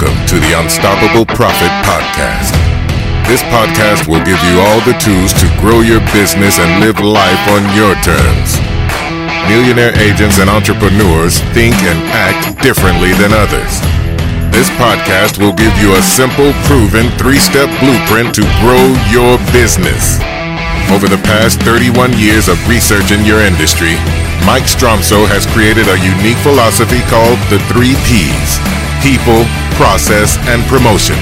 Welcome to the Unstoppable Profit Podcast. This podcast will give you all the tools to grow your business and live life on your terms. Millionaire agents and entrepreneurs think and act differently than others. This podcast will give you a simple, proven three step blueprint to grow your business. Over the past 31 years of research in your industry, Mike Stromsoe has created a unique philosophy called the three P's people, process, and promotion.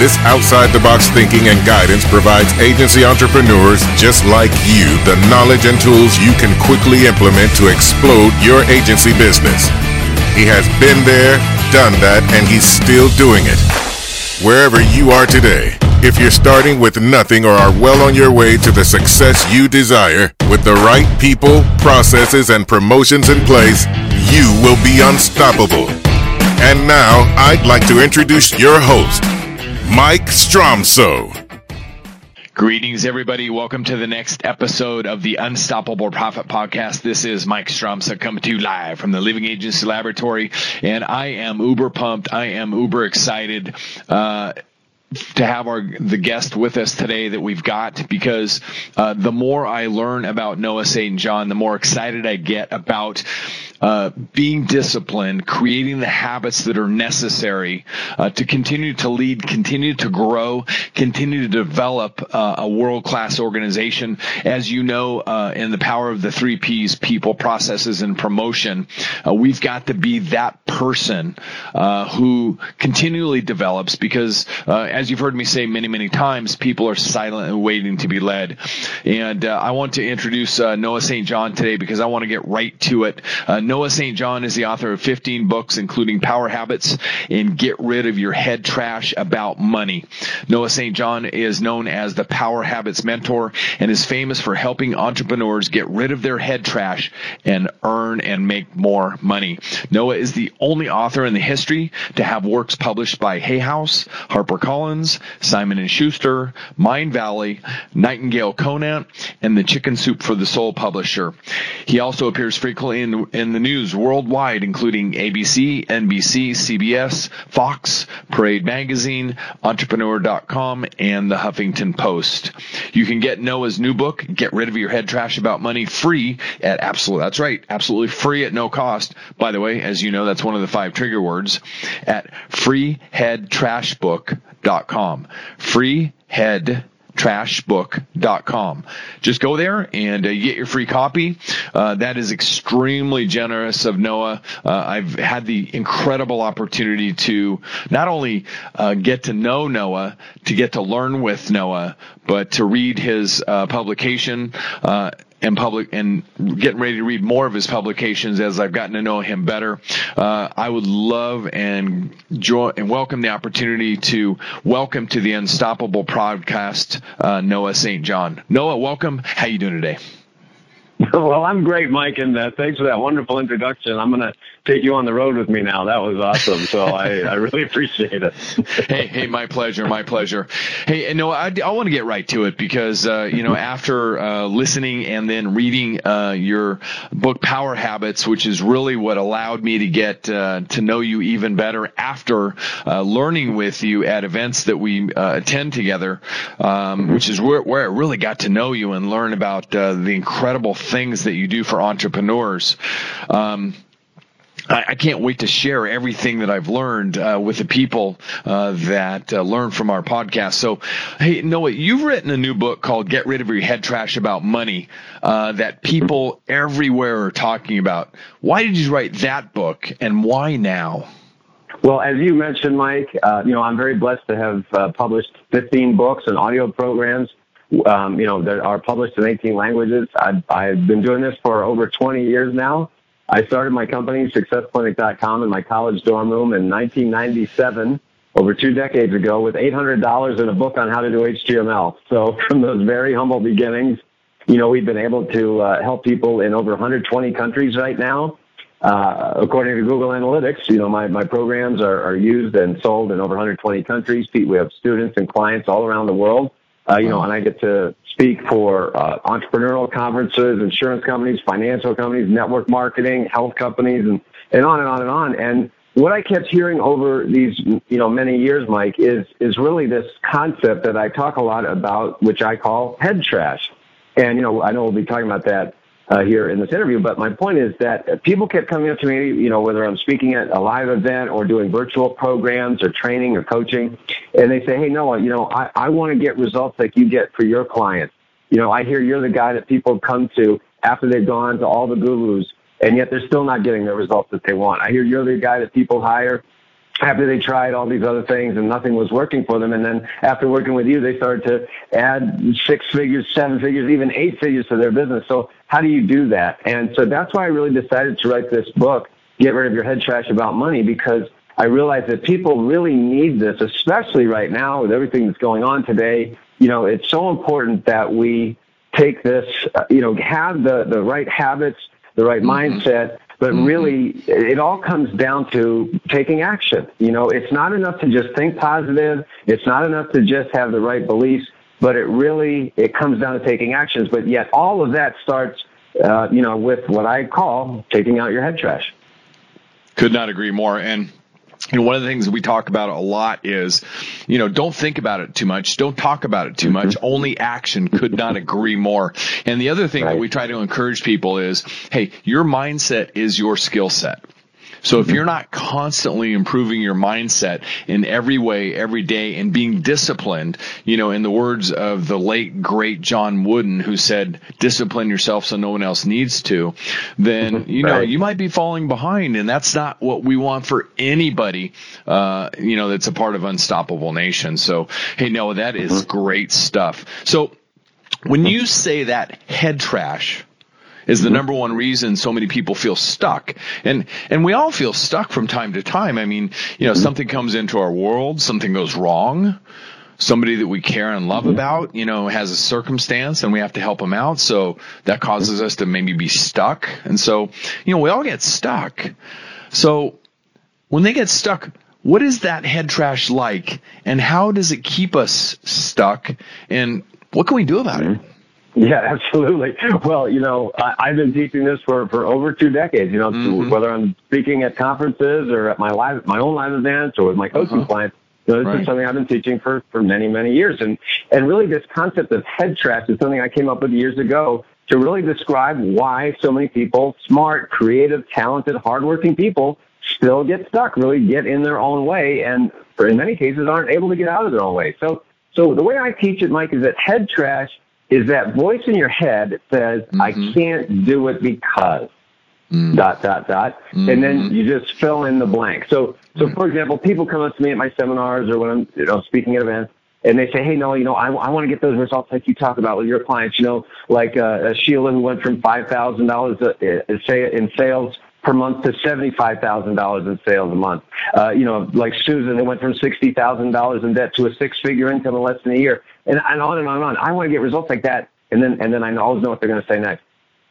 This outside the box thinking and guidance provides agency entrepreneurs just like you the knowledge and tools you can quickly implement to explode your agency business. He has been there, done that, and he's still doing it. Wherever you are today, if you're starting with nothing or are well on your way to the success you desire, with the right people, processes, and promotions in place, you will be unstoppable. And now, I'd like to introduce your host, Mike Stromsoe. Greetings, everybody. Welcome to the next episode of the Unstoppable Profit Podcast. This is Mike Stromsoe coming to you live from the Living Agency Laboratory, and I am uber pumped. I am uber excited. Uh, to have our the guest with us today that we've got because uh, the more I learn about Noah St. John, the more excited I get about uh, being disciplined, creating the habits that are necessary uh, to continue to lead, continue to grow, continue to develop uh, a world class organization. As you know, uh, in the power of the three P's, people, processes, and promotion, uh, we've got to be that person who continually develops because, as you've heard me say many, many times, people are silent and waiting to be led. And uh, I want to introduce uh, Noah St. John today because I want to get right to it. Uh, Noah St. John is the author of 15 books, including Power Habits and Get Rid of Your Head Trash About Money. Noah St. John is known as the Power Habits Mentor and is famous for helping entrepreneurs get rid of their head trash and earn and make more money. Noah is the only author in the history to have works published by Hay House, HarperCollins, Simon and Schuster, Mindvalley, Nightingale Conant, and the Chicken Soup for the Soul publisher. He also appears frequently in, in the news worldwide, including ABC, NBC, CBS, Fox, Parade Magazine, Entrepreneur.com, and the Huffington Post. You can get Noah's new book, Get Rid of Your Head Trash About Money, free at absolute. That's right, absolutely free at no cost. By the way, as you know, that's one of the five trigger words at freeheadtrashbook.com. Freehead trashbook.com. Just go there and uh, get your free copy. Uh, that is extremely generous of Noah. Uh, I've had the incredible opportunity to not only uh, get to know Noah, to get to learn with Noah, but to read his uh, publication uh, and public and getting ready to read more of his publications as I've gotten to know him better. Uh, I would love and joy and welcome the opportunity to welcome to the Unstoppable podcast uh, Noah St. John. Noah, welcome. How you doing today? Well, I'm great, Mike, and uh, thanks for that wonderful introduction. I'm going to take you on the road with me now. That was awesome. So I, I really appreciate it. hey, hey, my pleasure, my pleasure. Hey, and no, I, I want to get right to it because uh, you know after uh, listening and then reading uh, your book Power Habits, which is really what allowed me to get uh, to know you even better after uh, learning with you at events that we attend together, um, which is where, where I really got to know you and learn about the incredible things that you do for entrepreneurs. Um, I, can't wait to share everything that I've learned uh, with the people uh, that uh, learn from our podcast. So, hey, Noah, you've written a new book called "Get Rid of Your Head Trash About Money" uh, that people everywhere are talking about. Why did you write that book, and why now? Well, as you mentioned, Mike, uh, you know I'm very blessed to have uh, published 15 books and audio programs um, you know, that are published in 18 languages. I've, I've been doing this for over 20 years now. I started my company, SuccessClinic.com, in my college dorm room in 1997, over two decades ago, with $800 in a book on how to do HTML. So from those very humble beginnings, you know, we've been able to uh, help people in over 120 countries right now. Uh, according to Google Analytics, you know, my, my programs are, are used and sold in over 120 countries. We have students and clients all around the world. Uh, you know, and I get to speak for uh, entrepreneurial conferences, insurance companies, financial companies, network marketing, health companies, and, and on and on and on. And what I kept hearing over these, you know, many years, Mike, is is really this concept that I talk a lot about, which I call head trash. And you know, I know we'll be talking about that uh, here in this interview. But my point is that people kept coming up to me, you know, whether I'm speaking at a live event or doing virtual programs or training or coaching, and they say, "Hey, Noah, you know, I, I want to get results like you get for your clients. You know, I hear you're the guy that people come to after they've gone to all the gurus, and yet they're still not getting the results that they want. I hear you're the guy that people hire." After they tried all these other things and nothing was working for them. And then after working with you, they started to add six figures, seven figures, even eight figures to their business. So how do you do that? And so that's why I really decided to write this book, Get Rid of Your Head Trash About Money, because I realized that people really need this, especially right now with everything that's going on today. You know, it's so important that we take this, uh, you know, have the, the right habits, the right mm-hmm. mindset, but mm-hmm. really, it all comes down to taking action. You know, it's not enough to just think positive. It's not enough to just have the right beliefs, but it really, it comes down to taking actions. But yet all of that starts, uh, you know, with what I call taking out your head trash. Could not agree more. And you know, one of the things we talk about a lot is, you know, don't think about it too much. Don't talk about it too much. Mm-hmm. Only action could not agree more. And the other thing right. that we try to encourage people is, hey, your mindset is your skill set. So if you're not constantly improving your mindset in every way, every day, and being disciplined, you know, in the words of the late great John Wooden, who said, "Discipline yourself so no one else needs to," then you know right. you might be falling behind, and that's not what we want for anybody. Uh, you know, that's a part of Unstoppable Nation. So hey, Noah, that is mm-hmm. great stuff. So when you say that head trash is the mm-hmm. number one reason so many people feel stuck. And, and we all feel stuck from time to time. I mean, you know, mm-hmm. something comes into our world, something goes wrong. Somebody that we care and love mm-hmm. about, you know, has a circumstance and we have to help them out. So that causes us to maybe be stuck. And so, you know, we all get stuck. So when they get stuck, what is that head trash like and how does it keep us stuck and what can we do about it? Yeah, absolutely. Well, you know, I, have been teaching this for, for over two decades. You know, mm-hmm. whether I'm speaking at conferences or at my live, my own live events or with my coaching uh-huh. clients. You know, this right. is something I've been teaching for, for many, many years. And, and really this concept of head trash is something I came up with years ago to really describe why so many people, smart, creative, talented, hardworking people still get stuck, really get in their own way and for in many cases aren't able to get out of their own way. So, so the way I teach it, Mike, is that head trash is that voice in your head that says, mm-hmm. I can't do it because mm-hmm. dot, dot, dot. Mm-hmm. And then mm-hmm. you just fill in the blank. So, so mm. for example, people come up to me at my seminars or when I'm, you know, speaking at events and they say, Hey, no, you know, I, I want to get those results like you talk about with your clients, you know, like, uh, Sheila who went from $5,000 uh, say in sales per month to $75,000 in sales a month. Uh, you know, like Susan, who went from $60,000 in debt to a six figure income in less than a year and, and on and on and on. I want to get results like that. And then, and then I always know what they're going to say next.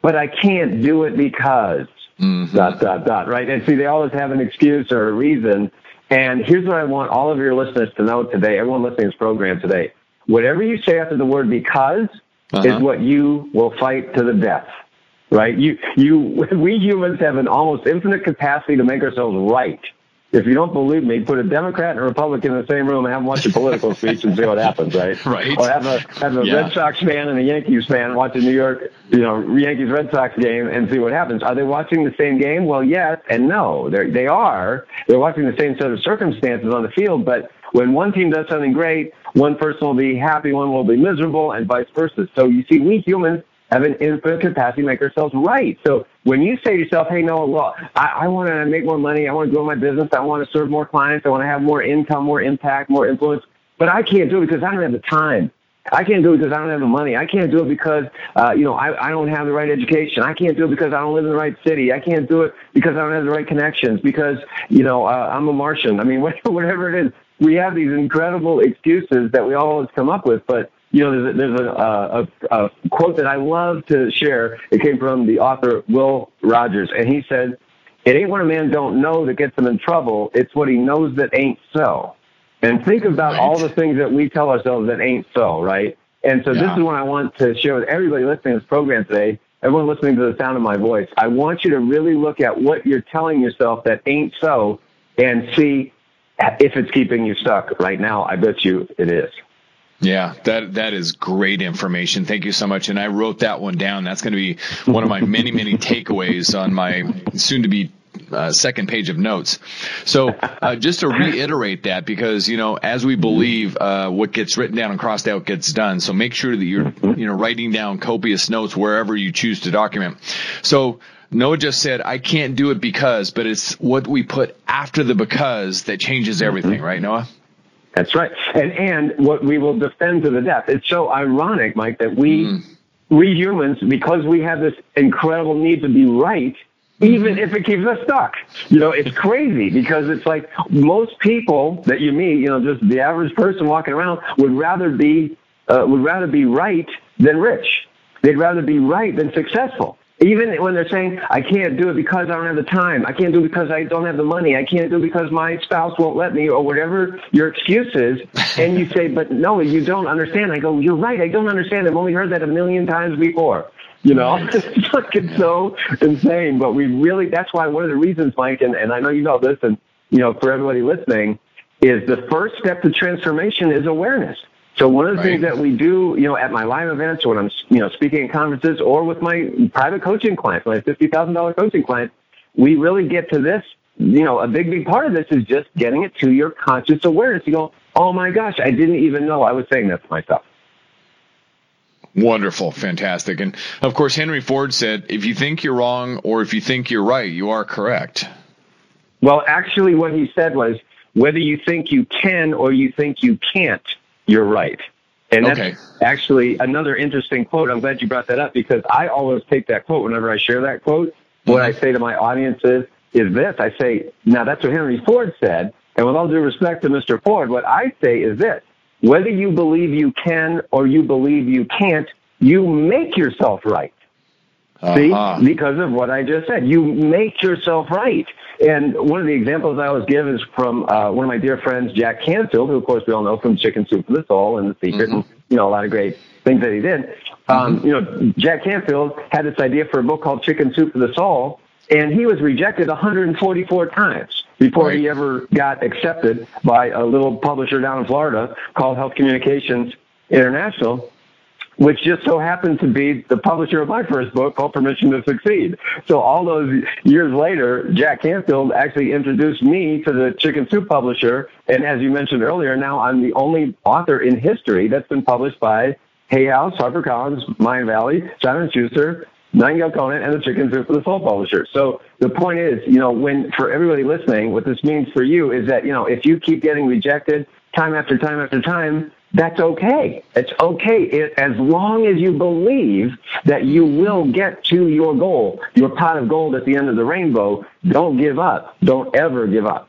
But I can't do it because mm-hmm. dot, dot, dot, right? And see, they always have an excuse or a reason. And here's what I want all of your listeners to know today, everyone listening to this program today. Whatever you say after the word because uh-huh. is what you will fight to the death right? You, you, we humans have an almost infinite capacity to make ourselves right. If you don't believe me, put a Democrat and a Republican in the same room and have them watch a political speech and see what happens, right? Right. Or have a have a yeah. Red Sox fan and a Yankees fan watch a New York, you know, Yankees Red Sox game and see what happens. Are they watching the same game? Well, yes and no. They they are. They're watching the same set of circumstances on the field, but when one team does something great, one person will be happy, one will be miserable, and vice versa. So you see, we humans have an infinite capacity to make ourselves right. So when you say to yourself, hey, Noah, well, I, I want to make more money. I want to grow my business. I want to serve more clients. I want to have more income, more impact, more influence. But I can't do it because I don't have the time. I can't do it because I don't have the money. I can't do it because, uh, you know, I, I don't have the right education. I can't do it because I don't live in the right city. I can't do it because I don't have the right connections because, you know, uh, I'm a Martian. I mean, whatever it is, we have these incredible excuses that we always come up with, but you know, there's a, there's a, uh, a, a, quote that I love to share. It came from the author Will Rogers, and he said, "It ain't what a man don't know that gets him in trouble. It's what he knows that ain't so." And think about right. all the things that we tell ourselves that ain't so, right? And so yeah. this is what I want to share with everybody listening to this program today. Everyone listening to the sound of my voice, I want you to really look at what you're telling yourself that ain't so and see if it's keeping you stuck right now. I bet you it is. Yeah, that that is great information. Thank you so much. And I wrote that one down. That's going to be one of my many many takeaways on my soon to be uh, second page of notes. So uh, just to reiterate that, because you know, as we believe, uh, what gets written down and crossed out gets done. So make sure that you're you know writing down copious notes wherever you choose to document. So. Noah just said, I can't do it because, but it's what we put after the because that changes everything, right, Noah? That's right. And, and what we will defend to the death. It's so ironic, Mike, that we, mm. we humans, because we have this incredible need to be right, even if it keeps us stuck. You know, it's crazy because it's like most people that you meet, you know, just the average person walking around would rather be, uh, would rather be right than rich. They'd rather be right than successful. Even when they're saying, I can't do it because I don't have the time. I can't do it because I don't have the money. I can't do it because my spouse won't let me or whatever your excuse is. And you say, but no, you don't understand. I go, you're right. I don't understand. I've only heard that a million times before. You know, it's fucking so insane. But we really, that's why one of the reasons, Mike, and, and I know you know this, and, you know, for everybody listening, is the first step to transformation is awareness. So one of the right. things that we do, you know, at my live events or when I'm, you know, speaking at conferences or with my private coaching clients, my $50,000 coaching clients, we really get to this, you know, a big, big part of this is just getting it to your conscious awareness. You go, oh my gosh, I didn't even know I was saying that to myself. Wonderful, fantastic. And of course, Henry Ford said, if you think you're wrong or if you think you're right, you are correct. Well, actually, what he said was, whether you think you can or you think you can't, you're right. And that's okay. actually another interesting quote. I'm glad you brought that up because I always take that quote whenever I share that quote. Mm-hmm. What I say to my audience is, is this. I say, now that's what Henry Ford said. And with all due respect to Mr. Ford, what I say is this. Whether you believe you can or you believe you can't, you make yourself right. Uh-huh. See, because of what I just said, you make yourself right. And one of the examples I always give is from uh, one of my dear friends, Jack Canfield, who of course we all know from Chicken Soup for the Soul and The Secret, mm-hmm. and you know a lot of great things that he did. Um, mm-hmm. You know, Jack Canfield had this idea for a book called Chicken Soup for the Soul, and he was rejected 144 times before right. he ever got accepted by a little publisher down in Florida called Health Communications International which just so happened to be the publisher of my first book called Permission to Succeed. So all those years later, Jack Canfield actually introduced me to the Chicken Soup publisher. And as you mentioned earlier, now I'm the only author in history that's been published by Hay House, HarperCollins, Mindvalley, Simon Schuster, Nightingale Conant, and the Chicken Soup for the Soul publisher. So the point is, you know, when for everybody listening, what this means for you is that, you know, if you keep getting rejected time after time after time, that's okay. It's okay it, as long as you believe that you will get to your goal, your pot of gold at the end of the rainbow. Don't give up. Don't ever give up.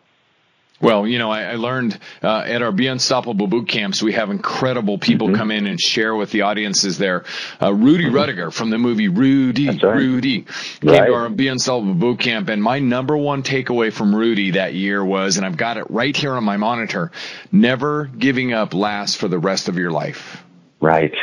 Well, you know, I, I learned uh, at our Be Unstoppable boot camps, we have incredible people mm-hmm. come in and share with the audiences there. Uh, Rudy mm-hmm. Ruettiger from the movie Rudy, right. Rudy came right. to our Be Unstoppable boot camp, and my number one takeaway from Rudy that year was, and I've got it right here on my monitor: never giving up lasts for the rest of your life. Right.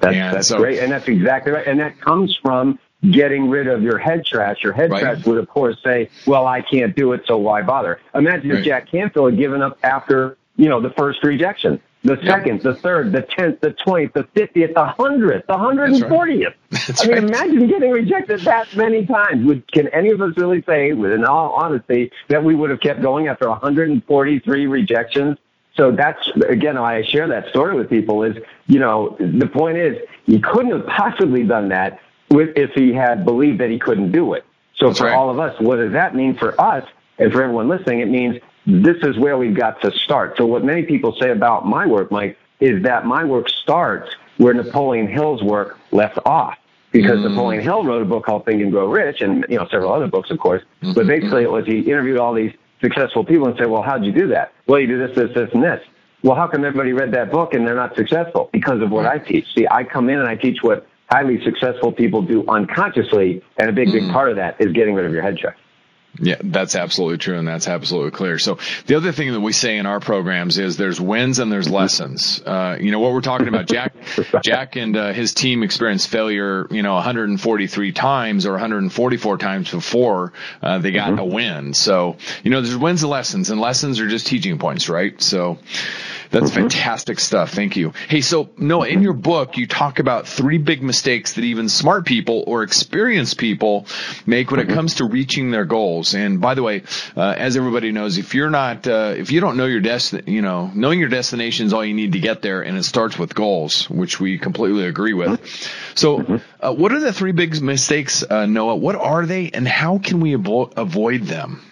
That's, that's so, great, and that's exactly right, and that comes from getting rid of your head trash. Your head right. trash would, of course, say, well, I can't do it, so why bother? Imagine right. if Jack Canfield had given up after, you know, the first rejection. The second, the third, the tenth, the twentieth, the fiftieth, the hundredth, the hundred and fortieth. I mean, right. imagine getting rejected that many times. Would can any of us really say, with in all honesty, that we would have kept going after 143 rejections? So that's again I share that story with people. Is you know the point is you couldn't have possibly done that if he had believed that he couldn't do it. So That's for right. all of us, what does that mean for us and for everyone listening? It means this is where we've got to start. So what many people say about my work, Mike, is that my work starts where Napoleon Hill's work left off. Because mm. Napoleon Hill wrote a book called Think and Grow Rich and, you know, several other books, of course. Mm-hmm. But basically it was he interviewed all these successful people and said, well, how'd you do that? Well, you do this, this, this, and this. Well, how come everybody read that book and they're not successful? Because of what I teach. See, I come in and I teach what highly successful people do unconsciously, and a big, big mm. part of that is getting rid of your head check. Yeah, that's absolutely true, and that's absolutely clear. So the other thing that we say in our programs is there's wins and there's lessons. Uh, you know what we're talking about. Jack, Jack, and uh, his team experienced failure. You know, 143 times or 144 times before uh, they got mm-hmm. a win. So you know, there's wins and lessons, and lessons are just teaching points, right? So that's mm-hmm. fantastic stuff. Thank you. Hey, so Noah, in your book, you talk about three big mistakes that even smart people or experienced people make when it mm-hmm. comes to reaching their goals. And by the way, uh, as everybody knows, if you're not, uh, if you don't know your destiny, you know, knowing your destination is all you need to get there, and it starts with goals, which we completely agree with. So, mm-hmm. uh, what are the three big mistakes, uh, Noah? What are they, and how can we avo- avoid them?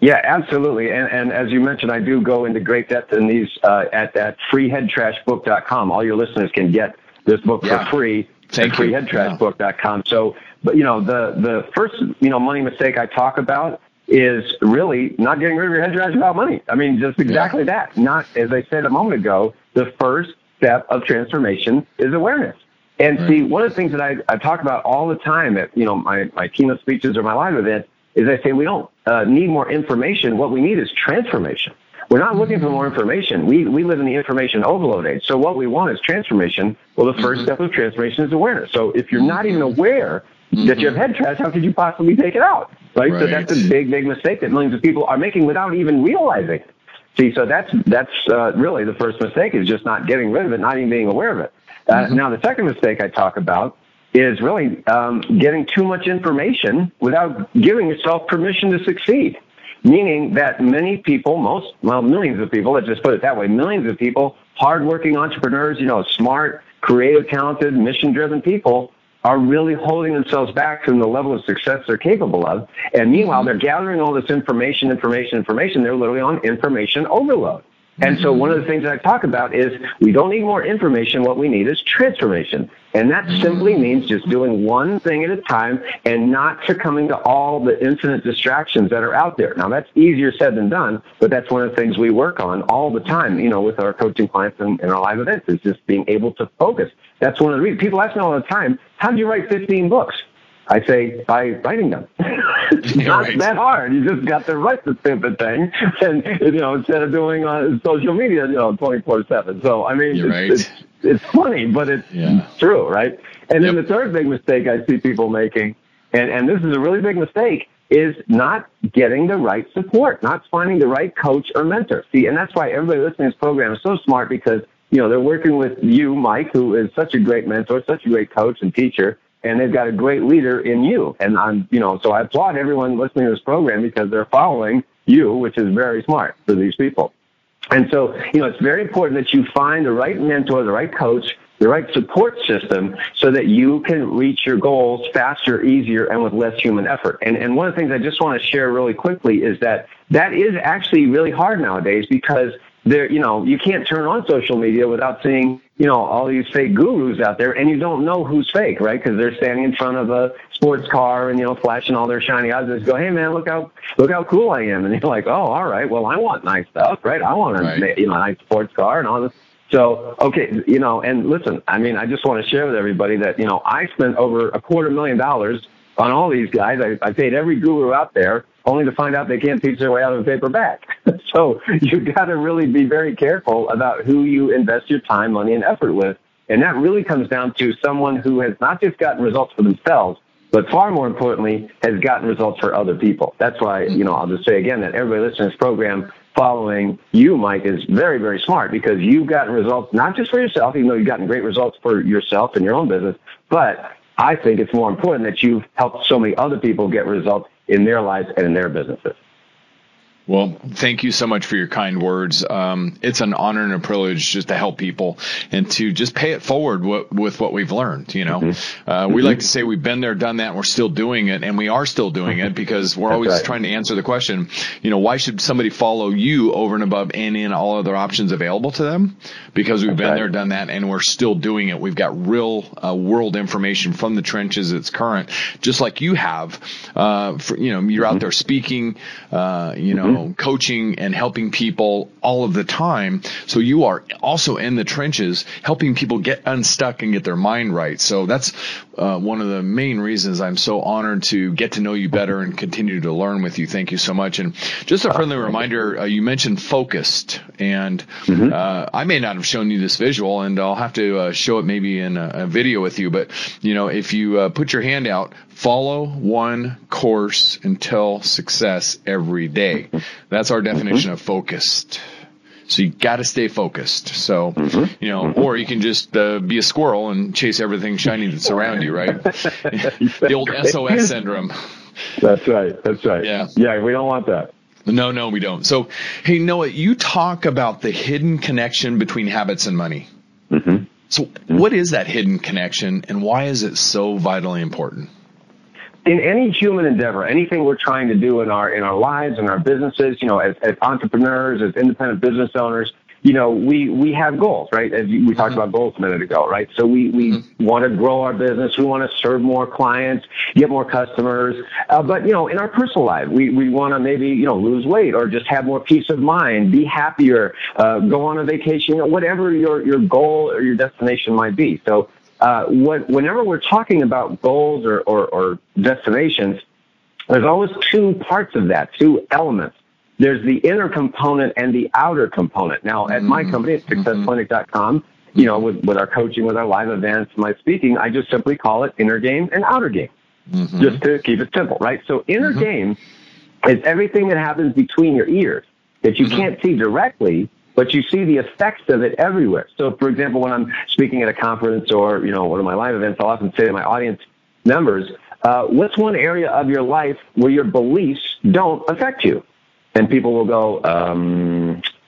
Yeah, absolutely. And, and as you mentioned, I do go into great depth in these uh, at that freeheadtrashbook.com. All your listeners can get this book yeah. for free Thank at freeheadtrashbook.com. So, but you know, the the first you know money mistake I talk about is really not getting rid of your head trash about money. I mean, just exactly yeah. that. Not as I said a moment ago. The first step of transformation is awareness. And right. see, one of the things that I, I talk about all the time at you know my my keynote speeches or my live events is I say we don't uh, need more information. What we need is transformation. We're not looking for more information. We, we live in the information overload age. So what we want is transformation. Well, the 1st mm-hmm. step of transformation is awareness. So if you're not even aware mm-hmm. that you have head trash, how could you possibly take it out? Right? right? So that's a big, big mistake that millions of people are making without even realizing it. See, so that's that's uh, really the first mistake is just not getting rid of it, not even being aware of it. Uh, mm-hmm. Now, the second mistake I talk about is really um, getting too much information without giving yourself permission to succeed. Meaning that many people, most, well, millions of people, let's just put it that way, millions of people, hardworking entrepreneurs, you know, smart, creative, talented, mission driven people are really holding themselves back from the level of success they're capable of. And meanwhile, they're gathering all this information, information, information. They're literally on information overload. And so one of the things I talk about is we don't need more information. What we need is transformation. And that simply means just doing one thing at a time and not succumbing to all the infinite distractions that are out there. Now that's easier said than done, but that's one of the things we work on all the time, you know, with our coaching clients and, and our live events is just being able to focus. That's one of the reasons people ask me all the time, how did you write 15 books? I say by writing them. it's not right. that hard. You just got to write the stupid thing, and you know instead of doing on social media, you know, twenty four seven. So I mean, it's, right. it's, it's, funny, but it's yeah. true, right? And yep. then the third big mistake I see people making, and and this is a really big mistake, is not getting the right support, not finding the right coach or mentor. See, and that's why everybody listening to this program is so smart because you know they're working with you, Mike, who is such a great mentor, such a great coach and teacher and they've got a great leader in you. And I'm, you know, so I applaud everyone listening to this program because they're following you, which is very smart for these people. And so, you know, it's very important that you find the right mentor, the right coach, the right support system so that you can reach your goals faster, easier, and with less human effort. And, and one of the things I just want to share really quickly is that that is actually really hard nowadays because there, you know, you can't turn on social media without seeing, you know, all these fake gurus out there, and you don't know who's fake, right? Because they're standing in front of a sports car and you know, flashing all their shiny objects. Go, hey man, look how look how cool I am, and you're like, oh, all right, well, I want nice stuff, right? I want a right. you know, nice sports car and all this. So, okay, you know, and listen, I mean, I just want to share with everybody that you know, I spent over a quarter million dollars on all these guys. I, I paid every guru out there only to find out they can't teach their way out of a paper bag. so you've got to really be very careful about who you invest your time, money, and effort with. And that really comes down to someone who has not just gotten results for themselves, but far more importantly, has gotten results for other people. That's why, you know, I'll just say again that everybody listening to this program following you, Mike, is very, very smart because you've gotten results not just for yourself, even though you've gotten great results for yourself and your own business, but I think it's more important that you've helped so many other people get results in their lives and in their businesses. Well, thank you so much for your kind words. Um, it's an honor and a privilege just to help people and to just pay it forward what, with what we've learned. You know, mm-hmm. uh, we mm-hmm. like to say we've been there, done that, and we're still doing it, and we are still doing it because we're always right. trying to answer the question. You know, why should somebody follow you over and above any and all other options available to them? Because we've That's been right. there, done that, and we're still doing it. We've got real uh, world information from the trenches. It's current, just like you have. Uh, for, you know, you're out mm-hmm. there speaking. Uh, you know know, coaching and helping people all of the time. So you are also in the trenches helping people get unstuck and get their mind right. So that's uh, one of the main reasons I'm so honored to get to know you better and continue to learn with you. Thank you so much. And just a friendly reminder, uh, you mentioned focused and mm-hmm. uh, I may not have shown you this visual and I'll have to uh, show it maybe in a, a, video with you. But, you know, if you uh, put your hand out, follow one course until success every day. That's our definition mm-hmm. of focused. So you got to stay focused. So, mm-hmm. you know, mm-hmm. or you can just uh, be a squirrel and chase everything shiny that's around you, right? the old SOS syndrome. That's right. That's right. Yeah. Yeah. We don't want that. No, no, we don't. So, hey, Noah, you talk about the hidden connection between habits and money. Mm-hmm. So, mm-hmm. what is that hidden connection and why is it so vitally important? In any human endeavor, anything we're trying to do in our in our lives and our businesses, you know, as, as entrepreneurs, as independent business owners, you know, we we have goals, right? As we talked mm-hmm. about goals a minute ago, right? So we we mm-hmm. want to grow our business, we want to serve more clients, get more customers, uh, but you know, in our personal life, we we want to maybe you know lose weight or just have more peace of mind, be happier, uh, go on a vacation, you know, whatever your your goal or your destination might be. So uh, what, whenever we're talking about goals or, or, or destinations, there's always two parts of that, two elements. There's the inner component and the outer component. Now, at my mm-hmm. company, at mm-hmm. successclinic.com, you know, with, with our coaching, with our live events, my speaking, I just simply call it inner game and outer game, mm-hmm. just to keep it simple, right? So inner mm-hmm. game is everything that happens between your ears that you mm-hmm. can't see directly, but you see the effects of it everywhere. So, for example, when I'm speaking at a conference or you know one of my live events, I'll often say to my audience members, uh, "What's one area of your life where your beliefs don't affect you?" And people will go, um,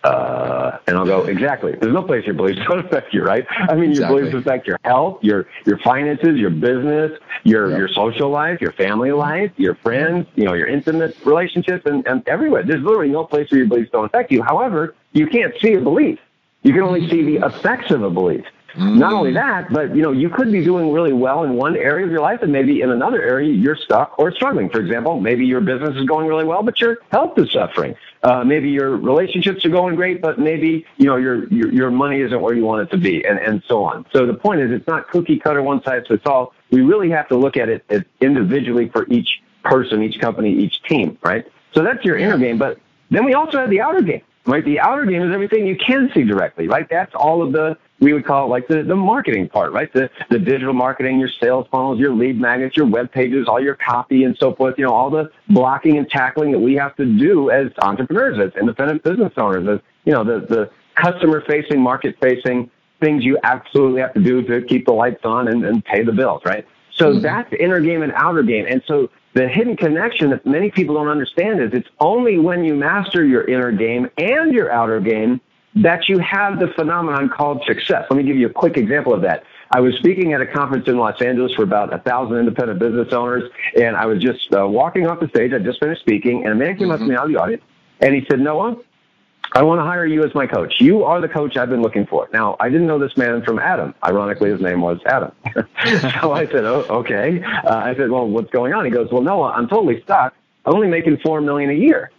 uh, and I'll go, exactly. There's no place your beliefs don't affect you, right? I mean, exactly. your beliefs affect your health, your, your finances, your business, your, yep. your social life, your family life, your friends, you know, your intimate relationships and, and everywhere. There's literally no place where your beliefs don't affect you. However, you can't see a belief. You can only see the effects of a belief. Mm. Not only that, but you know, you could be doing really well in one area of your life and maybe in another area you're stuck or struggling. For example, maybe your business is going really well, but your health is suffering. Uh, maybe your relationships are going great, but maybe, you know, your, your, your money isn't where you want it to be and, and so on. So the point is it's not cookie cutter one size fits all. We really have to look at it as individually for each person, each company, each team, right? So that's your inner game, but then we also have the outer game right? The outer game is everything you can see directly, right? That's all of the, we would call it like the, the marketing part, right? The, the digital marketing, your sales funnels, your lead magnets, your web pages, all your copy and so forth, you know, all the blocking and tackling that we have to do as entrepreneurs, as independent business owners, as, you know, the, the customer facing, market facing things you absolutely have to do to keep the lights on and, and pay the bills, right? So mm-hmm. that's inner game and outer game. And so the hidden connection that many people don't understand is it's only when you master your inner game and your outer game that you have the phenomenon called success. Let me give you a quick example of that. I was speaking at a conference in Los Angeles for about a thousand independent business owners, and I was just uh, walking off the stage. I just finished speaking, and a man came up to me out of the audience, and he said, Noah, I want to hire you as my coach. You are the coach I've been looking for. Now, I didn't know this man from Adam. Ironically, his name was Adam. so I said, oh, okay. Uh, I said, well, what's going on? He goes, well, Noah, I'm totally stuck. I'm only making four million a year.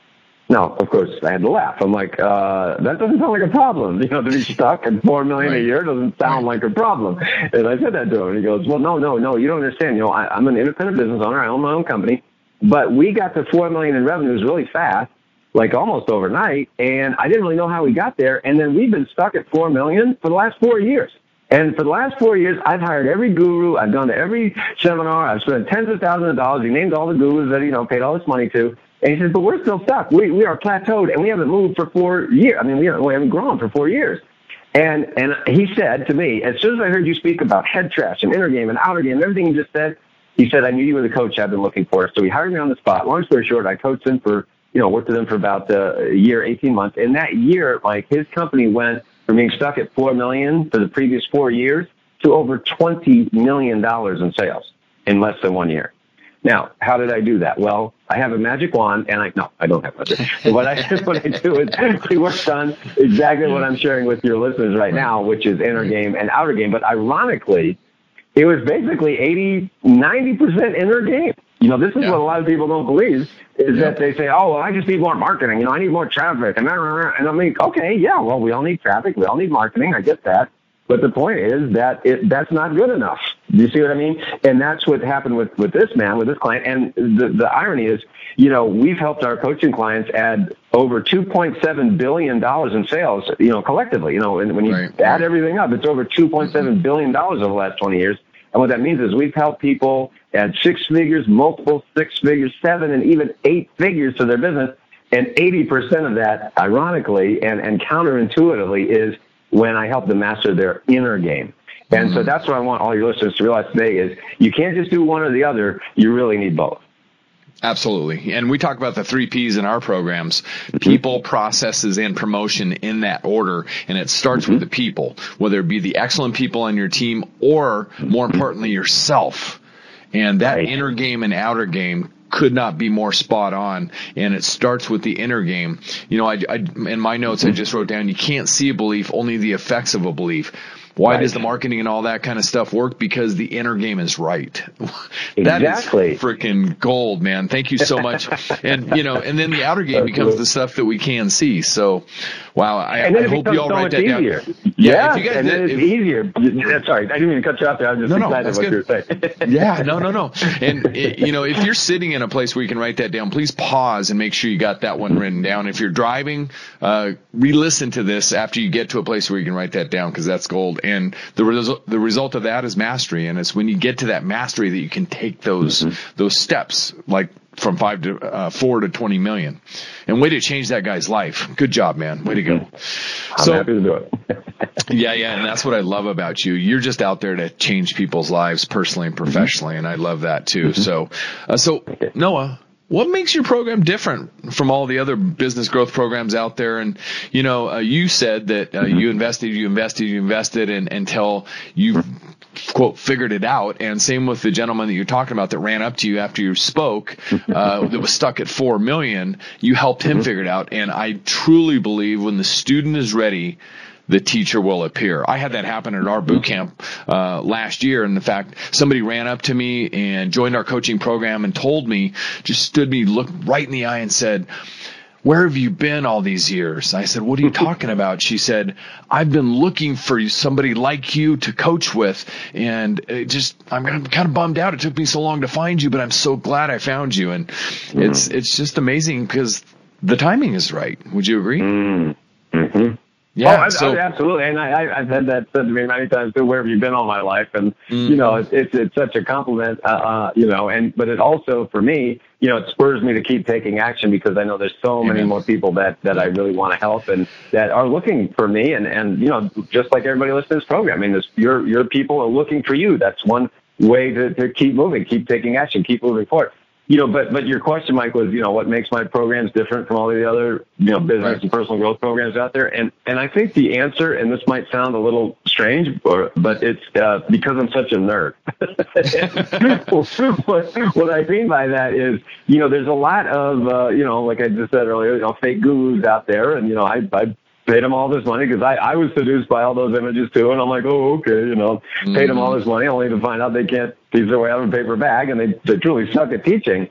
Now, of course, I had to laugh. I'm like, uh, that doesn't sound like a problem. You know, to be stuck at four million right. a year doesn't sound like a problem. And I said that to him, and he goes, well, no, no, no, you don't understand. You know, I, I'm an independent business owner. I own my own company, but we got to four million in revenues really fast like almost overnight. And I didn't really know how we got there. And then we've been stuck at four million for the last four years. And for the last four years, I've hired every guru. I've gone to every seminar. I've spent tens of thousands of dollars. He named all the gurus that, you know, paid all this money to. And he says, but we're still stuck. We, we are plateaued and we haven't moved for four years. I mean, we haven't, we haven't grown for four years. And, and he said to me, as soon as I heard you speak about head trash and inner game and outer game and everything you just said, he said, I knew you were the coach I've been looking for. So he hired me on the spot. Long story short, I coached him for you know, worked with him for about a year, 18 months. And that year, like his company went from being stuck at 4 million for the previous four years to over $20 million in sales in less than one year. Now, how did I do that? Well, I have a magic wand, and I no, I don't have magic. what I what I do is we worked on exactly what I'm sharing with your listeners right now, which is inner game and outer game. But ironically, it was basically 80, 90 percent their game You know, this is yeah. what a lot of people don't believe is yeah. that they say, oh, well, I just need more marketing. You know, I need more traffic. And, and I'm like, okay, yeah, well, we all need traffic. We all need marketing. I get that. But the point is that it, that's not good enough. Do you see what I mean? And that's what happened with, with this man, with this client. And the, the irony is, you know, we've helped our coaching clients add over $2.7 billion in sales, you know, collectively. You know, and when you right. add everything up, it's over $2.7 mm-hmm. billion over the last 20 years. And what that means is we've helped people add six figures, multiple six figures, seven, and even eight figures to their business. And 80% of that, ironically and, and counterintuitively, is when I help them master their inner game. And mm-hmm. so that's what I want all your listeners to realize today is you can't just do one or the other. You really need both. Absolutely. And we talk about the three P's in our programs mm-hmm. people, processes, and promotion in that order. And it starts mm-hmm. with the people, whether it be the excellent people on your team or more importantly, yourself. And that right. inner game and outer game could not be more spot on. And it starts with the inner game. You know, I, I in my notes I just wrote down you can't see a belief, only the effects of a belief. Why right. does the marketing and all that kind of stuff work? Because the inner game is right. that exactly. is freaking gold, man. Thank you so much. and you know, and then the outer game becomes the stuff that we can see. So, wow, I, I hope you all so write that easier. down. Yeah, yeah if you guys, and then it's if, easier. Sorry, I didn't mean to cut you off there. I'm just no, excited no, what you're saying. yeah, no, no, no. And it, you know, if you're sitting in a place where you can write that down, please pause and make sure you got that one written down. If you're driving, uh, re-listen to this after you get to a place where you can write that down because that's gold and the result the result of that is mastery. And it's when you get to that mastery that you can take those mm-hmm. those steps like from five to uh, four to 20 million. And way to change that guy's life. Good job man. Way to go. I'm so happy to do it. Yeah yeah. And that's what i love about you. You're just out there to change people's lives personally and professionally. Mm-hmm. and i love that too. Mm-hmm. so uh, so noah what makes your program different from all the other business growth programs out there? And you know, uh, you said that uh, mm-hmm. you invested, you invested, you invested, and until you quote figured it out. And same with the gentleman that you're talking about that ran up to you after you spoke, uh, that was stuck at four million. You helped him mm-hmm. figure it out. And I truly believe when the student is ready the teacher will appear. I had that happen at our boot camp uh, last year, and in fact, somebody ran up to me and joined our coaching program and told me, just stood me, looked right in the eye, and said. Where have you been all these years? I said, What are you talking about? She said, I've been looking for somebody like you to coach with. And it just, I'm, I'm kind of bummed out. It took me so long to find you, but I'm so glad I found you. And mm-hmm. it's, it's just amazing because the timing is right. Would you agree? Mm-hmm. Yeah, oh, I, so, I, absolutely, and I, have had that said to me many times too. Where have you been all my life? And mm-hmm. you know, it's, it's, it's such a compliment. Uh, uh, you know, and but it also for me, you know, it spurs me to keep taking action because I know there's so many more people that that I really want to help and that are looking for me. And and you know, just like everybody listening to this program, I mean, this, your your people are looking for you. That's one way to, to keep moving, keep taking action, keep moving forward you know, but but your question, Mike, was you know what makes my programs different from all the other you know business and personal growth programs out there, and and I think the answer, and this might sound a little strange, or, but it's uh, because I'm such a nerd. what, what I mean by that is, you know, there's a lot of uh, you know, like I just said earlier, you know, fake gurus out there, and you know, I I paid them all this money because I, I was seduced by all those images too. And I'm like, oh, okay, you know, mm-hmm. paid them all this money only to find out they can't teach their way out of a paper bag and they, they truly suck at teaching.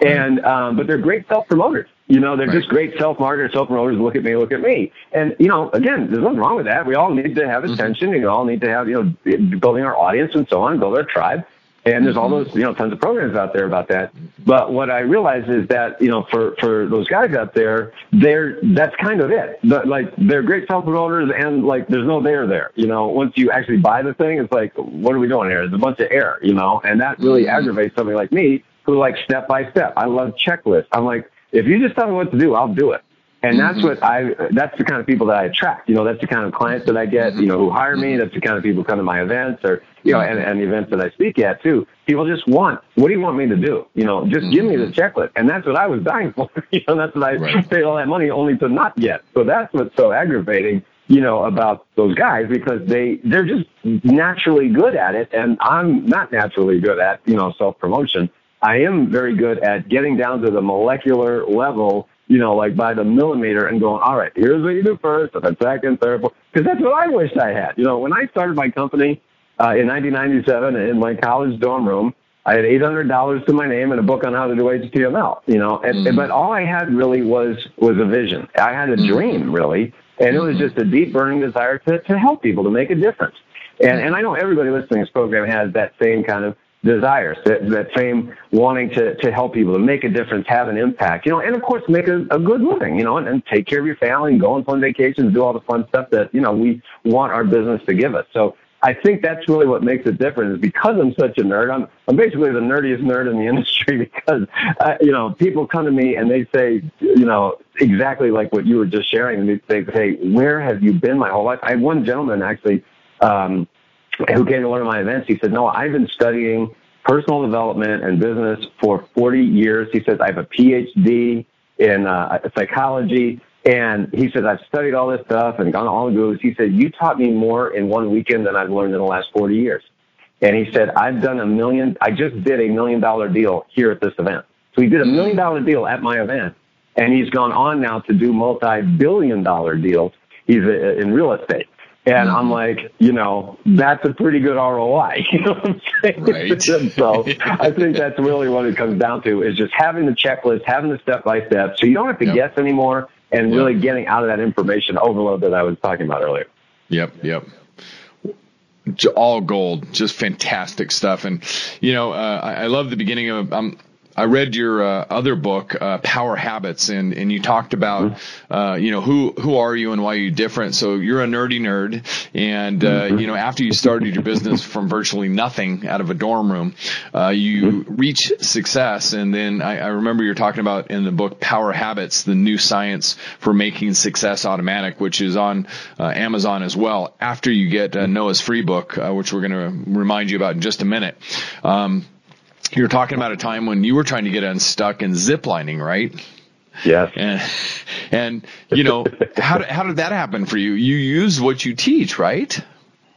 And, um, but they're great self promoters. You know, they're right. just great self marketers, self promoters. Look at me, look at me. And, you know, again, there's nothing wrong with that. We all need to have mm-hmm. attention. Mm-hmm. We all need to have, you know, building our audience and so on, build our tribe. And there's all mm-hmm. those, you know, tons of programs out there about that. But what I realize is that, you know, for, for those guys out there, they're, that's kind of it. But like, they're great self promoters and like, there's no there there. You know, once you actually buy the thing, it's like, what are we doing here? It's a bunch of air, you know, and that really mm-hmm. aggravates somebody like me who like step by step. I love checklists. I'm like, if you just tell me what to do, I'll do it. And that's mm-hmm. what I, that's the kind of people that I attract. You know, that's the kind of clients that I get, you know, who hire me. That's the kind of people who come to my events or, you know, and, and the events that I speak at too. People just want, what do you want me to do? You know, just give me the mm-hmm. checklist. And that's what I was dying for. you know, that's what I right. paid all that money only to not get. So that's what's so aggravating, you know, about those guys because they, they're just naturally good at it. And I'm not naturally good at, you know, self promotion. I am very good at getting down to the molecular level you know, like by the millimeter and going, all right, here's what you do first, and then second, third, fourth. Because that's what I wished I had. You know, when I started my company uh, in 1997 in my college dorm room, I had eight hundred dollars to my name and a book on how to do HTML. You know, and, mm. but all I had really was was a vision. I had a mm. dream really, and it was just a deep burning desire to to help people to make a difference. And and I know everybody listening to this program has that same kind of desires, that, that same wanting to, to help people, to make a difference, have an impact, you know, and of course make a, a good living, you know, and, and take care of your family and go on fun vacations, do all the fun stuff that, you know, we want our business to give us. So I think that's really what makes a difference is because I'm such a nerd. I'm, I'm basically the nerdiest nerd in the industry because, uh, you know, people come to me and they say, you know, exactly like what you were just sharing. And they say, hey, where have you been my whole life? I had one gentleman actually, um, who came to one of my events. He said, no, I've been studying personal development and business for 40 years. He says, I have a PhD in uh, psychology. And he says, I've studied all this stuff and gone all the gurus. He said, you taught me more in one weekend than I've learned in the last 40 years. And he said, I've done a million, I just did a million dollar deal here at this event. So he did a million dollar deal at my event. And he's gone on now to do multi billion dollar deals. He's uh, in real estate. And I'm mm-hmm. like, you know, that's a pretty good ROI. You know what I'm saying? Right. so I think that's really what it comes down to is just having the checklist, having the step by step, so you don't have to yep. guess anymore, and yep. really getting out of that information overload that I was talking about earlier. Yep, yep all gold, just fantastic stuff. And you know, uh, I, I, love the beginning of. Um, I read your uh, other book, uh, Power Habits, and, and you talked about, mm-hmm. uh, you know, who who are you and why are you different. So you're a nerdy nerd, and uh, mm-hmm. you know, after you started your business from virtually nothing out of a dorm room, uh, you mm-hmm. reach success. And then I, I, remember you're talking about in the book Power Habits, the new science for making success automatic, which is on uh, Amazon as well. After you get Noah's free book, which we're going to remind you about in just a minute. Um, you were talking about a time when you were trying to get unstuck in ziplining, right? Yes. And, and you know, how did, how did that happen for you? You use what you teach, right?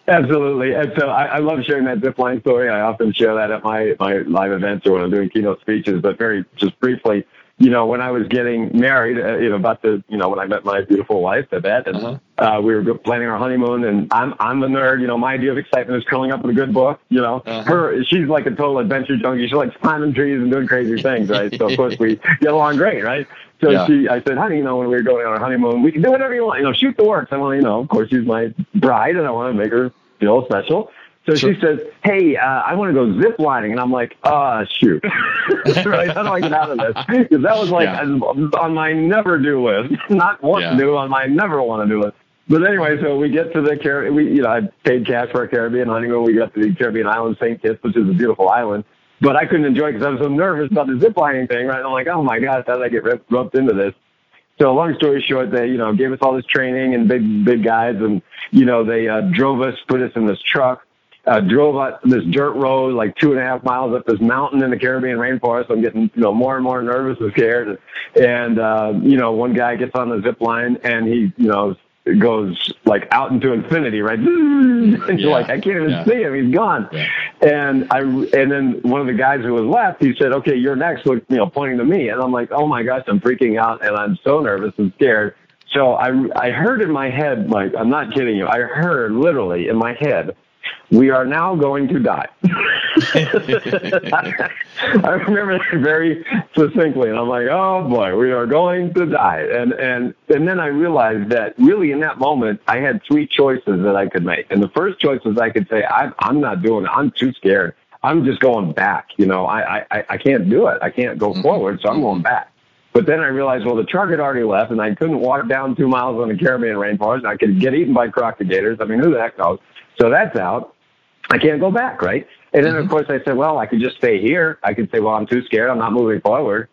Absolutely. And so I, I love sharing that zipline story. I often share that at my, my live events or when I'm doing keynote speeches, but very just briefly, you know, when I was getting married, uh, you know, about the, you know, when I met my beautiful wife, Babette, and uh-huh. uh, we were planning our honeymoon, and I'm I'm a nerd. You know, my idea of excitement is curling up with a good book. You know, uh-huh. her she's like a total adventure junkie. She likes climbing trees and doing crazy things, right? So of course we get along great, right? So yeah. she, I said, honey, you know, when we were going on our honeymoon, we can do whatever you want. You know, shoot the works. I want, you know, of course, she's my bride, and I want to make her feel special. So sure. she says, "Hey, uh, I want to go zip lining," and I'm like, "Ah, oh, shoot! right? How do I get out of this?" Because that was like yeah. on my never do list, not want yeah. to do on my never want to do list. But anyway, so we get to the Caribbean. We, you know, I paid cash for a Caribbean honeymoon. We got to the Caribbean island, St. Kitts, which is a beautiful island. But I couldn't enjoy it because I was so nervous about the zip lining thing. Right? And I'm like, "Oh my gosh, how did I get ripped, roped into this?" So long story short, they, you know, gave us all this training and big, big guys and, you know, they uh, drove us, put us in this truck uh, drove up this dirt road like two and a half miles up this mountain in the Caribbean rainforest. I'm getting you know more and more nervous and scared. And uh, you know, one guy gets on the zip line and he you know goes like out into infinity, right? And you're like, I can't even yeah. see him; he's gone. Yeah. And I and then one of the guys who was left, he said, "Okay, you're next," Look, you know, pointing to me, and I'm like, "Oh my gosh, I'm freaking out, and I'm so nervous and scared." So I I heard in my head, like, I'm not kidding you, I heard literally in my head we are now going to die. I remember that very succinctly, and I'm like, oh boy, we are going to die. And and and then I realized that really in that moment, I had three choices that I could make. And the first choice was I could say, I'm I'm not doing it. I'm too scared. I'm just going back. You know, I I I can't do it. I can't go mm-hmm. forward, so I'm going back. But then I realized, well, the truck had already left, and I couldn't walk down two miles on the Caribbean rainforest. I could get eaten by crocodilators. I mean, who the heck knows? So that's out. I can't go back, right? And then, mm-hmm. of course, I said, well, I could just stay here. I could say, well, I'm too scared. I'm not moving forward.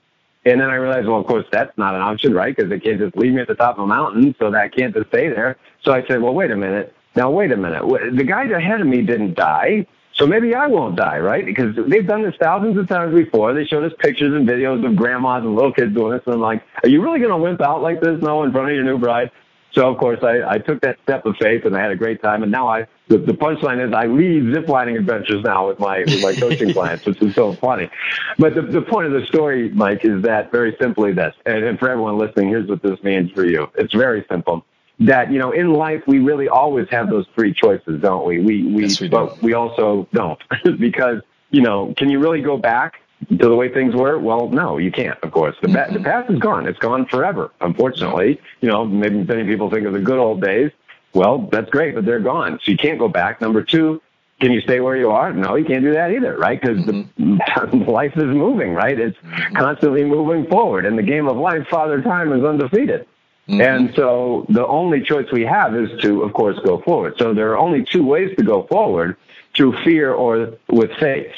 And then I realized, well, of course, that's not an option, right? Because they can't just leave me at the top of a mountain, so that can't just stay there. So I said, well, wait a minute. Now, wait a minute. The guys ahead of me didn't die, so maybe I won't die, right? Because they've done this thousands of times before. They showed us pictures and videos of grandmas and little kids doing this, and I'm like, are you really going to wimp out like this, no, in front of your new bride? So of course I, I took that step of faith and I had a great time. And now I the, the punchline is I lead ziplining adventures now with my with my coaching clients, which is so funny. But the, the point of the story, Mike, is that very simply this, and, and for everyone listening, here's what this means for you. It's very simple. That you know, in life, we really always have those three choices, don't we? We we, yes, we but we also don't because you know, can you really go back to the way things were? Well, no, you can't, of course. The, mm-hmm. the past is gone. It's gone forever, unfortunately. You know, maybe many people think of the good old days. Well, that's great, but they're gone. So you can't go back. Number two, can you stay where you are? No, you can't do that either, right? Because mm-hmm. life is moving, right? It's mm-hmm. constantly moving forward. In the game of life, Father Time is undefeated. Mm-hmm. And so the only choice we have is to, of course, go forward. So there are only two ways to go forward through fear or with faith.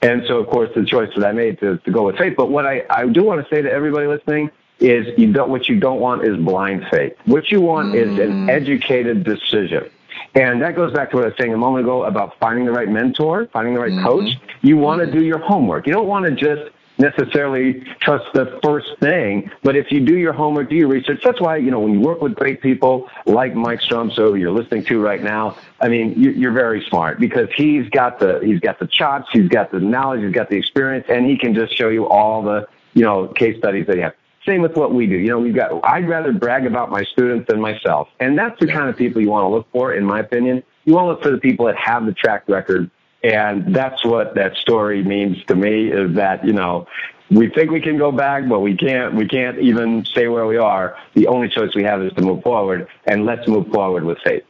And so, of course, the choice that I made to, to go with faith. But what I, I do want to say to everybody listening is you don't, what you don't want is blind faith. What you want mm-hmm. is an mm. educated decision. And that goes back to what I was saying a moment ago about finding the right mentor, finding the right mm-hmm. coach. You want to mm-hmm. do your homework. You don't want to just necessarily trust the first thing, but if you do your homework, do your research, that's why, you know, when you work with great people like Mike Stromsoe, you're listening to right now, I mean, you're very smart because he's got the, he's got the chops, he's got the knowledge, he's got the experience, and he can just show you all the, you know, case studies that he has. Same with what we do. You know, we've got, I'd rather brag about my students than myself. And that's the kind of people you want to look for, in my opinion. You want to look for the people that have the track record. And that's what that story means to me is that, you know, we think we can go back, but we can't, we can't even stay where we are. The only choice we have is to move forward and let's move forward with faith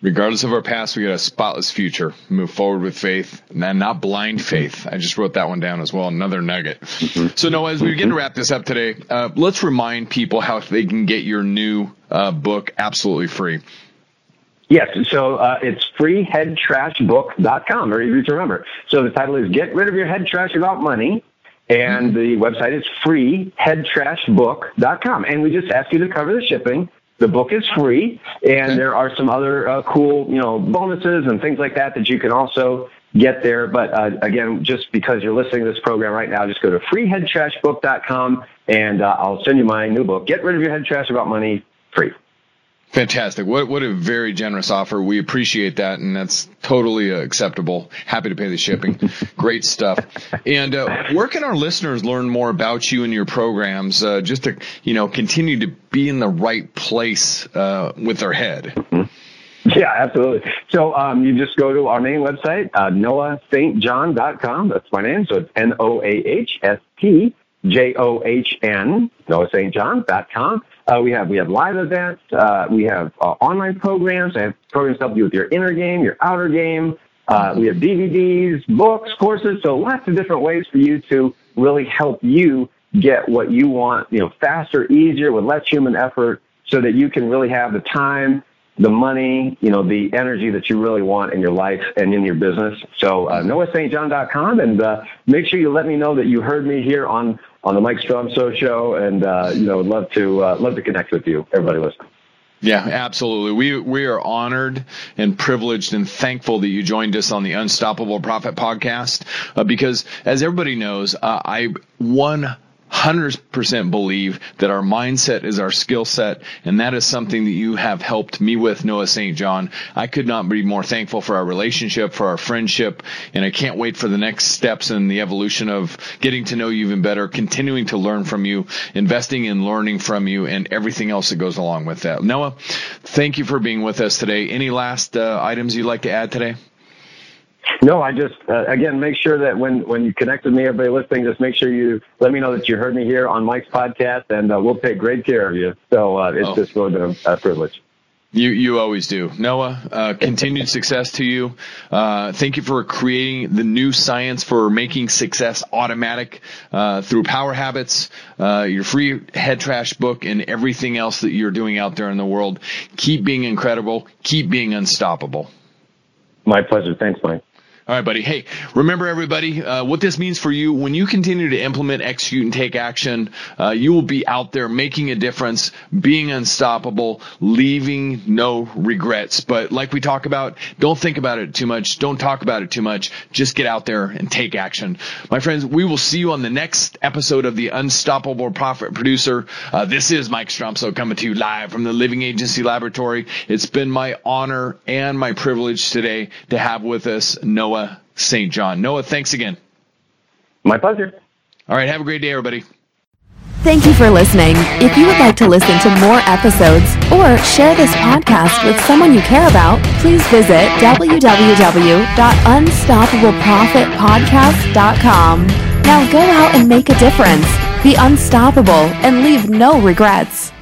regardless of our past, we got a spotless future. Move forward with faith, and then not blind faith. I just wrote that one down as well. Another nugget. Mm-hmm. So, Noah, as we begin to wrap this up today, uh, let's remind people how they can get your new uh, book absolutely free. Yes, so uh, it's freeheadtrashbook.com, very easy to remember. So the title is Get Rid of Your Head Trash About Money, and the website is freeheadtrashbook.com. And we just ask you to cover the shipping the book is free, and okay. there are some other uh, cool, you know, bonuses and things like that that you can also get there. But uh, again, just because you're listening to this program right now, just go to freeheadtrashbook.com, and uh, I'll send you my new book, Get Rid of Your Head Trash About Money, free. Fantastic. What what a very generous offer. We appreciate that, and that's totally uh, acceptable. Happy to pay the shipping. Great stuff. And uh, where can our listeners learn more about you and your programs, uh, just to you know continue to be in the right place uh, with their head? Yeah, absolutely. So um, you just go to our main website, uh, noahstjohn.com. That's my name. So it's N O A H S T J O H N, noahstjohn.com. Uh, we have we have live events. Uh, we have uh, online programs. I have programs to help you with your inner game, your outer game. Uh, we have DVDs, books, courses. So lots of different ways for you to really help you get what you want. You know, faster, easier, with less human effort, so that you can really have the time, the money, you know, the energy that you really want in your life and in your business. So uh, noahstjohn.com, and uh, make sure you let me know that you heard me here on on the Mike Stromsoe show, and uh, you know, would love to uh, love to connect with you, everybody listening. Yeah, absolutely. We we are honored and privileged and thankful that you joined us on the Unstoppable Profit podcast uh, because, as everybody knows, uh, I one 100% believe that our mindset is our skill set, and that is something that you have helped me with, Noah St. John. I could not be more thankful for our relationship, for our friendship, and I can't wait for the next steps in the evolution of getting to know you even better, continuing to learn from you, investing in learning from you, and everything else that goes along with that. Noah, thank you for being with us today. Any last uh, items you'd like to add today? No, I just uh, again make sure that when when you connect with me, everybody listening, just make sure you let me know that you heard me here on Mike's podcast, and uh, we'll take great care of you. So uh, it's oh. just really been a, a privilege. You you always do, Noah. Uh, continued success to you. Uh, thank you for creating the new science for making success automatic uh, through Power Habits, uh, your free head trash book, and everything else that you're doing out there in the world. Keep being incredible. Keep being unstoppable. My pleasure. Thanks, Mike. All right, buddy. Hey, remember everybody, uh, what this means for you when you continue to implement, execute, and take action, uh, you will be out there making a difference, being unstoppable, leaving no regrets. But like we talk about, don't think about it too much. Don't talk about it too much. Just get out there and take action. My friends, we will see you on the next episode of the Unstoppable Profit Producer. Uh, this is Mike Stromsoe coming to you live from the Living Agency Laboratory. It's been my honor and my privilege today to have with us Noah Noah St. John. Noah, thanks again. My pleasure. All right. Have a great day, everybody. Thank you for listening. If you would like to listen to more episodes or share this podcast with someone you care about, please visit www.unstoppableprofitpodcast.com. Now go out and make a difference. Be unstoppable and leave no regrets.